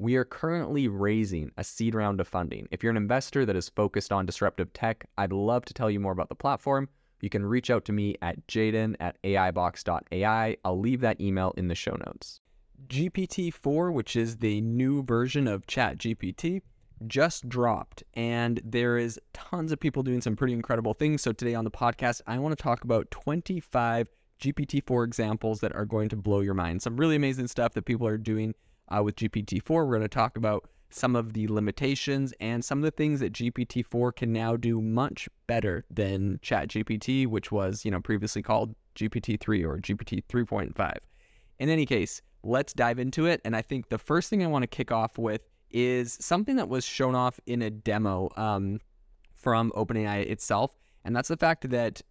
we are currently raising a seed round of funding. If you're an investor that is focused on disruptive tech, I'd love to tell you more about the platform. You can reach out to me at jaeden at aibox.ai. I'll leave that email in the show notes. GPT 4, which is the new version of ChatGPT, just dropped, and there is tons of people doing some pretty incredible things. So today on the podcast, I want to talk about 25 GPT 4 examples that are going to blow your mind. Some really amazing stuff that people are doing uh, with GPT-4. We're going to talk about some of the limitations and some of the things that GPT-4 can now do much better than ChatGPT, which was, you know, previously called GPT-3 or GPT 3.5. In any case, let's dive into it. And I think the first thing I want to kick off with is something that was shown off in a demo um, from OpenAI itself, and that's the fact that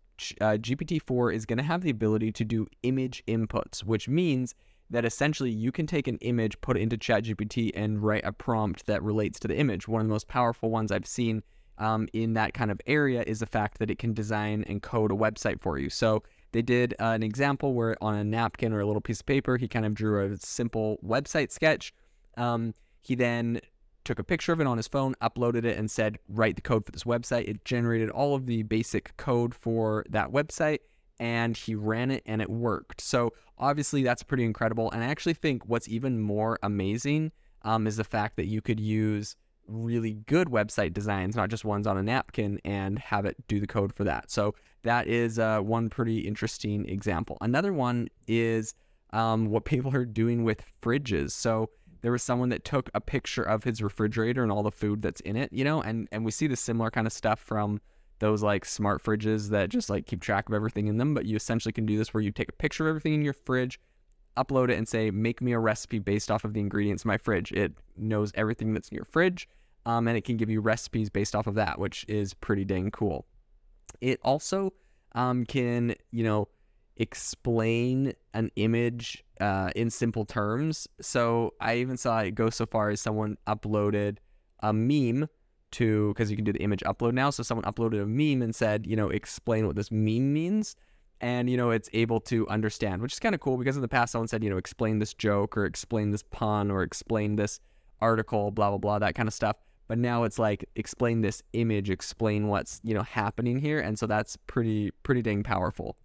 uh, GPT-4 is going to have the ability to do image inputs, which means that essentially you can take an image, put it into ChatGPT, and write a prompt that relates to the image. One of the most powerful ones I've seen um, in that kind of area is the fact that it can design and code a website for you. So they did uh, an example where on a napkin or a little piece of paper, he kind of drew a simple website sketch. Um, he then took a picture of it on his phone, uploaded it, and said, write the code for this website. It generated all of the basic code for that website and he ran it and it worked. So obviously that's pretty incredible. And I actually think what's even more amazing um, is the fact that you could use really good website designs, not just ones on a napkin, and have it do the code for that. So that is uh, one pretty interesting example. Another one is um, what people are doing with fridges. So there was someone that took a picture of his refrigerator and all the food that's in it, you know, and and we see the similar kind of stuff from those like smart fridges that just like keep track of everything in them. But you essentially can do this where you take a picture of everything in your fridge, upload it, and say, make me a recipe based off of the ingredients in my fridge. It knows everything that's in your fridge, um, and it can give you recipes based off of that, which is pretty dang cool. It also um, can, you know, explain an image uh, in simple terms. So I even saw it go so far as someone uploaded a meme to because you can do the image upload now. So someone uploaded a meme and said, you know, explain what this meme means. And, you know, it's able to understand, which is kind of cool because in the past someone said, you know, explain this joke or explain this pun or explain this article, blah, blah, blah, that kind of stuff. But now it's like explain this image, explain what's, you know, happening here. And so that's pretty, pretty dang powerful.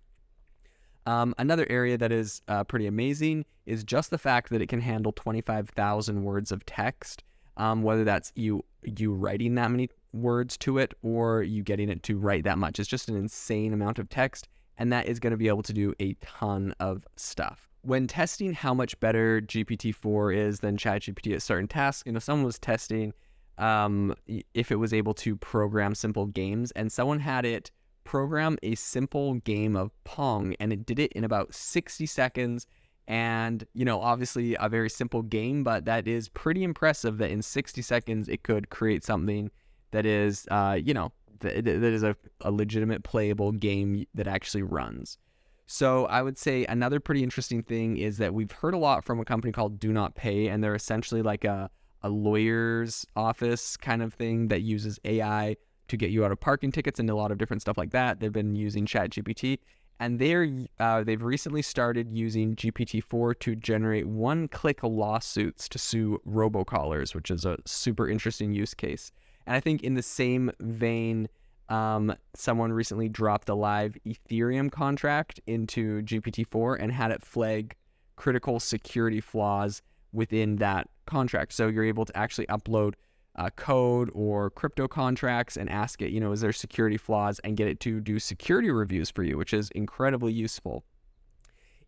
Um, another area that is uh, pretty amazing is just the fact that it can handle 25,000 words of text um, whether that's you you writing that many words to it or you getting it to write that much. It's just an insane amount of text, and that is going to be able to do a ton of stuff. When testing how much better GPT-4 is than ChatGPT at certain tasks, you know, someone was testing um, if it was able to program simple games, and someone had it program a simple game of Pong, and it did it in about 60 seconds and, you know, obviously a very simple game, but that is pretty impressive that in 60 seconds it could create something that is, uh, you know, that, that is a, a legitimate playable game that actually runs. So I would say another pretty interesting thing is that we've heard a lot from a company called Do Not Pay, and they're essentially like a, a lawyer's office kind of thing that uses AI to get you out of parking tickets and a lot of different stuff like that. They've been using ChatGPT and they're uh, they've recently started using GPT-4 to generate one-click lawsuits to sue robocallers, which is a super interesting use case. And I think in the same vein, um, someone recently dropped a live Ethereum contract into GPT-4 and had it flag critical security flaws within that contract. So you're able to actually upload uh, code or crypto contracts and ask it, you know, is there security flaws and get it to do security reviews for you, which is incredibly useful.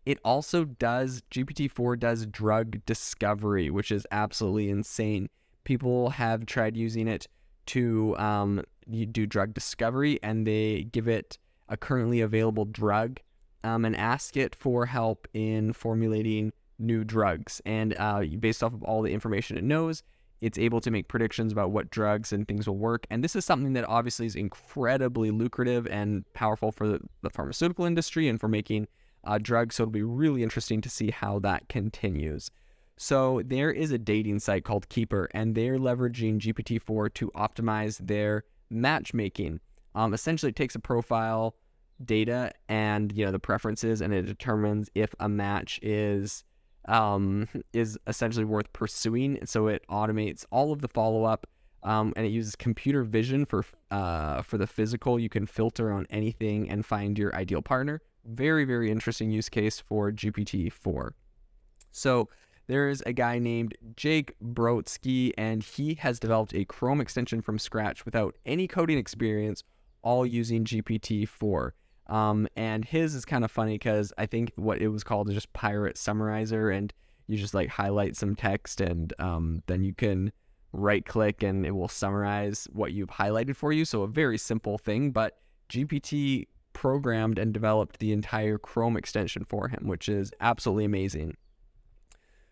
It also does, GPT-4 does drug discovery, which is absolutely insane. People have tried using it to um, do drug discovery and they give it a currently available drug um, and ask it for help in formulating new drugs. And uh, based off of all the information it knows, it's able to make predictions about what drugs and things will work. And this is something that obviously is incredibly lucrative and powerful for the, pharmaceutical industry and for making uh, drugs. So it'll be really interesting to see how that continues. So there is a dating site called Keeper, and they're leveraging GPT-4 to optimize their matchmaking. Um, essentially, it takes a profile data and you know the preferences, and it determines if a match is um, is essentially worth pursuing. So it automates all of the follow up, um, and it uses computer vision for uh, for the physical. You can filter on anything and find your ideal partner. Very very interesting use case for GPT four. So there's a guy named Jake Brodsky, and he has developed a Chrome extension from scratch without any coding experience, all using GPT 4. Um, and his is kind of funny because I think what it was called is just Pirate Summarizer, and you just like highlight some text, and um, then you can right click and it will summarize what you've highlighted for you. So a very simple thing, but GPT programmed and developed the entire Chrome extension for him, which is absolutely amazing.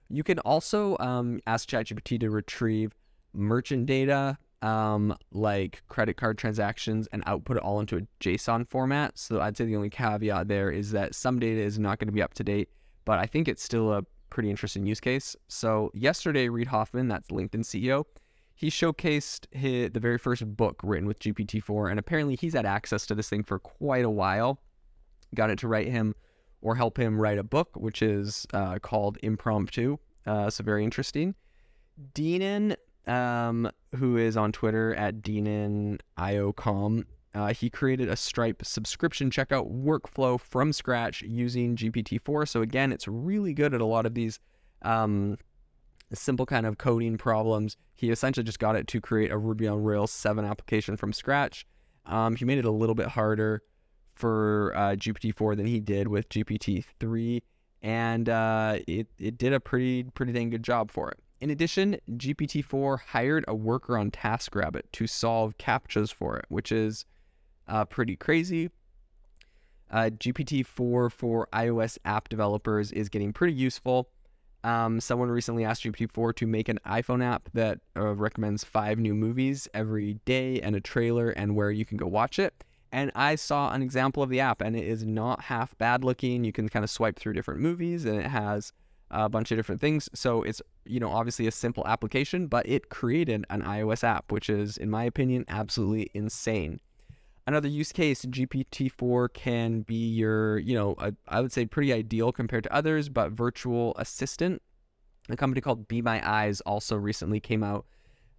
You can also um, ask ChatGPT to retrieve merchant data um, like credit card transactions and output it all into a JSON format. So I'd say the only caveat there is that some data is not going to be up to date, but I think it's still a pretty interesting use case. So yesterday, Reid Hoffman, that's LinkedIn CEO, he showcased his, the very first book written with GPT-4, and apparently he's had access to this thing for quite a while. Got it to write him or help him write a book, which is uh, called Impromptu. Uh, so very interesting. Deenan um, who is on Twitter at DeenanIOCom. Uh, he created a Stripe subscription checkout workflow from scratch using GPT-4. So again, it's really good at a lot of these um, simple kind of coding problems. He essentially just got it to create a Ruby on Rails 7 application from scratch. Um, he made it a little bit harder for uh, GPT-4 than he did with GPT-3, and uh, it it did a pretty pretty dang good job for it. In addition, GPT-4 hired a worker on TaskRabbit to solve CAPTCHAs for it, which is uh, pretty crazy. Uh, GPT-4 for iOS app developers is getting pretty useful. Um, someone recently asked GPT-4 to make an iPhone app that uh, recommends five new movies every day and a trailer and where you can go watch it. And I saw an example of the app, and it is not half bad looking. You can kind of swipe through different movies, and it has a bunch of different things. So it's, you know, obviously a simple application, but it created an iOS app, which is, in my opinion, absolutely insane. Another use case, GPT-4 can be your, you know, a, I would say pretty ideal compared to others, but virtual assistant. A company called Be My Eyes also recently came out.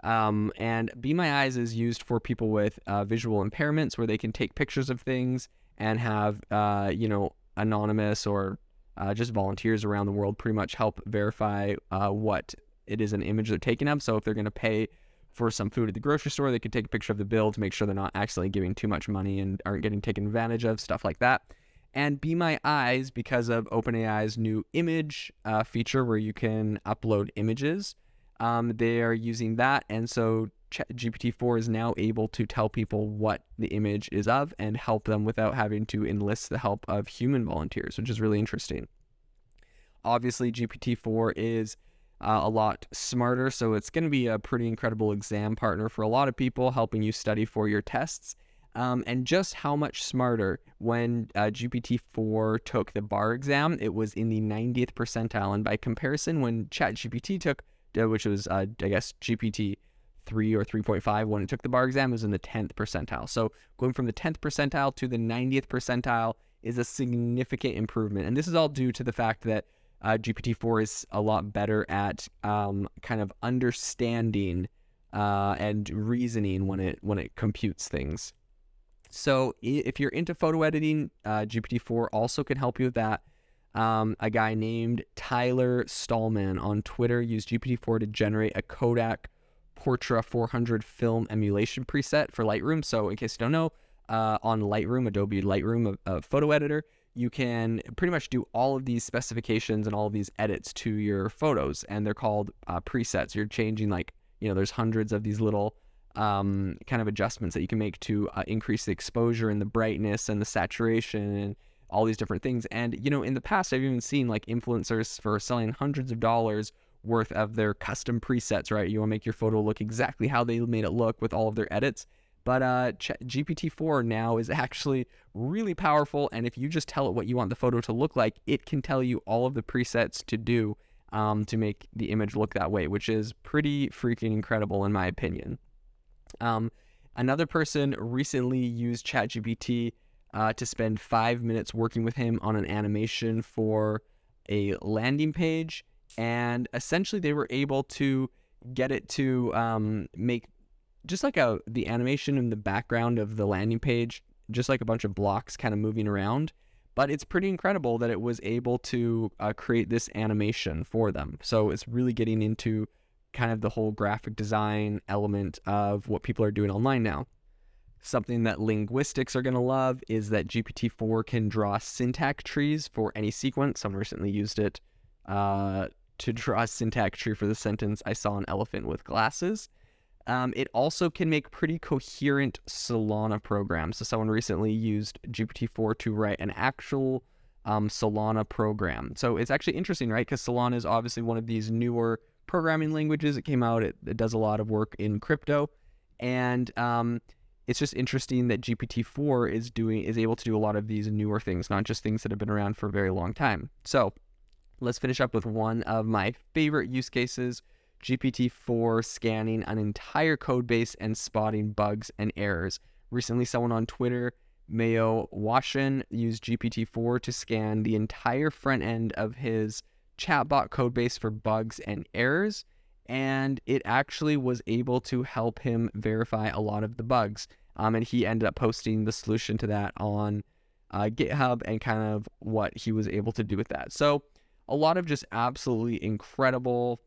Um, and Be My Eyes is used for people with uh, visual impairments where they can take pictures of things and have, uh, you know, anonymous or uh, just volunteers around the world pretty much help verify uh, what it is an image they're taking of. So if they're going to pay for some food at the grocery store, they could take a picture of the bill to make sure they're not accidentally giving too much money and aren't getting taken advantage of, stuff like that. And Be My Eyes, because of OpenAI's new image uh, feature where you can upload images, um, they are using that. And so GPT-4 is now able to tell people what the image is of and help them without having to enlist the help of human volunteers, which is really interesting. Obviously, GPT-4 is uh, a lot smarter, so it's going to be a pretty incredible exam partner for a lot of people, helping you study for your tests. Um, and just how much smarter when uh, GPT-4 took the bar exam, it was in the 90th percentile, and by comparison, when ChatGPT took, uh, which was uh, I guess GPT three or 3.5 when it took the bar exam was in the 10th percentile. So going from the 10th percentile to the 90th percentile is a significant improvement. And this is all due to the fact that uh, GPT-4 is a lot better at um, kind of understanding uh, and reasoning when it when it computes things. So if you're into photo editing, uh, GPT-4 also can help you with that. Um, a guy named Tyler Stalman on Twitter used GPT-4 to generate a Kodak Portra 400 film emulation preset for Lightroom. So, in case you don't know, uh, on Lightroom, Adobe Lightroom, a, a, photo editor, you can pretty much do all of these specifications and all of these edits to your photos, and they're called uh, presets. You're changing like you know, there's hundreds of these little um, kind of adjustments that you can make to uh, increase the exposure and the brightness and the saturation and all these different things. And you know, in the past, I've even seen like influencers for selling hundreds of dollars worth of their custom presets. Right, you want to make your photo look exactly how they made it look with all of their edits. But uh, GPT-4 now is actually really powerful, and if you just tell it what you want the photo to look like, it can tell you all of the presets to do um, to make the image look that way, which is pretty freaking incredible in my opinion. Um, another person recently used ChatGPT uh, to spend five minutes working with him on an animation for a landing page, and essentially they were able to get it to um, make just like a the animation in the background of the landing page, just like a bunch of blocks kind of moving around. But it's pretty incredible that it was able to uh, create this animation for them. So it's really getting into kind of the whole graphic design element of what people are doing online now. Something that linguistics are going to love is that GPT-4 can draw syntax trees for any sequence. Someone recently used it uh, to draw a syntax tree for the sentence, I saw an elephant with glasses. Um, it also can make pretty coherent Solana programs. So someone recently used GPT-4 to write an actual um, Solana program. So it's actually interesting, right? Because Solana is obviously one of these newer programming languages. It came out. It, it does a lot of work in crypto, and um, it's just interesting that GPT-4 is doing is able to do a lot of these newer things, not just things that have been around for a very long time. So let's finish up with one of my favorite use cases GPT-4 scanning an entire code base and spotting bugs and errors. Recently, someone on Twitter, Mayowa Oshin, used GPT-4 to scan the entire front end of his chatbot codebase for bugs and errors, and it actually was able to help him verify a lot of the bugs. Um, and he ended up posting the solution to that on uh, GitHub and kind of what he was able to do with that. So, a lot of just absolutely incredible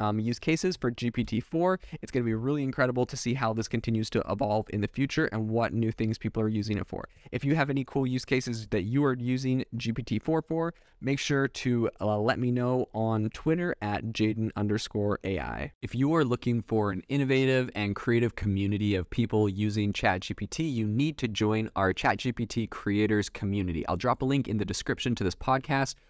um, use cases for GPT-4. It's going to be really incredible to see how this continues to evolve in the future and what new things people are using it for. If you have any cool use cases that you are using GPT-4 for, make sure to uh, let me know on Twitter at Jaeden underscore AI. If you are looking for an innovative and creative community of people using ChatGPT, you need to join our ChatGPT creators community. I'll drop a link in the description to this podcast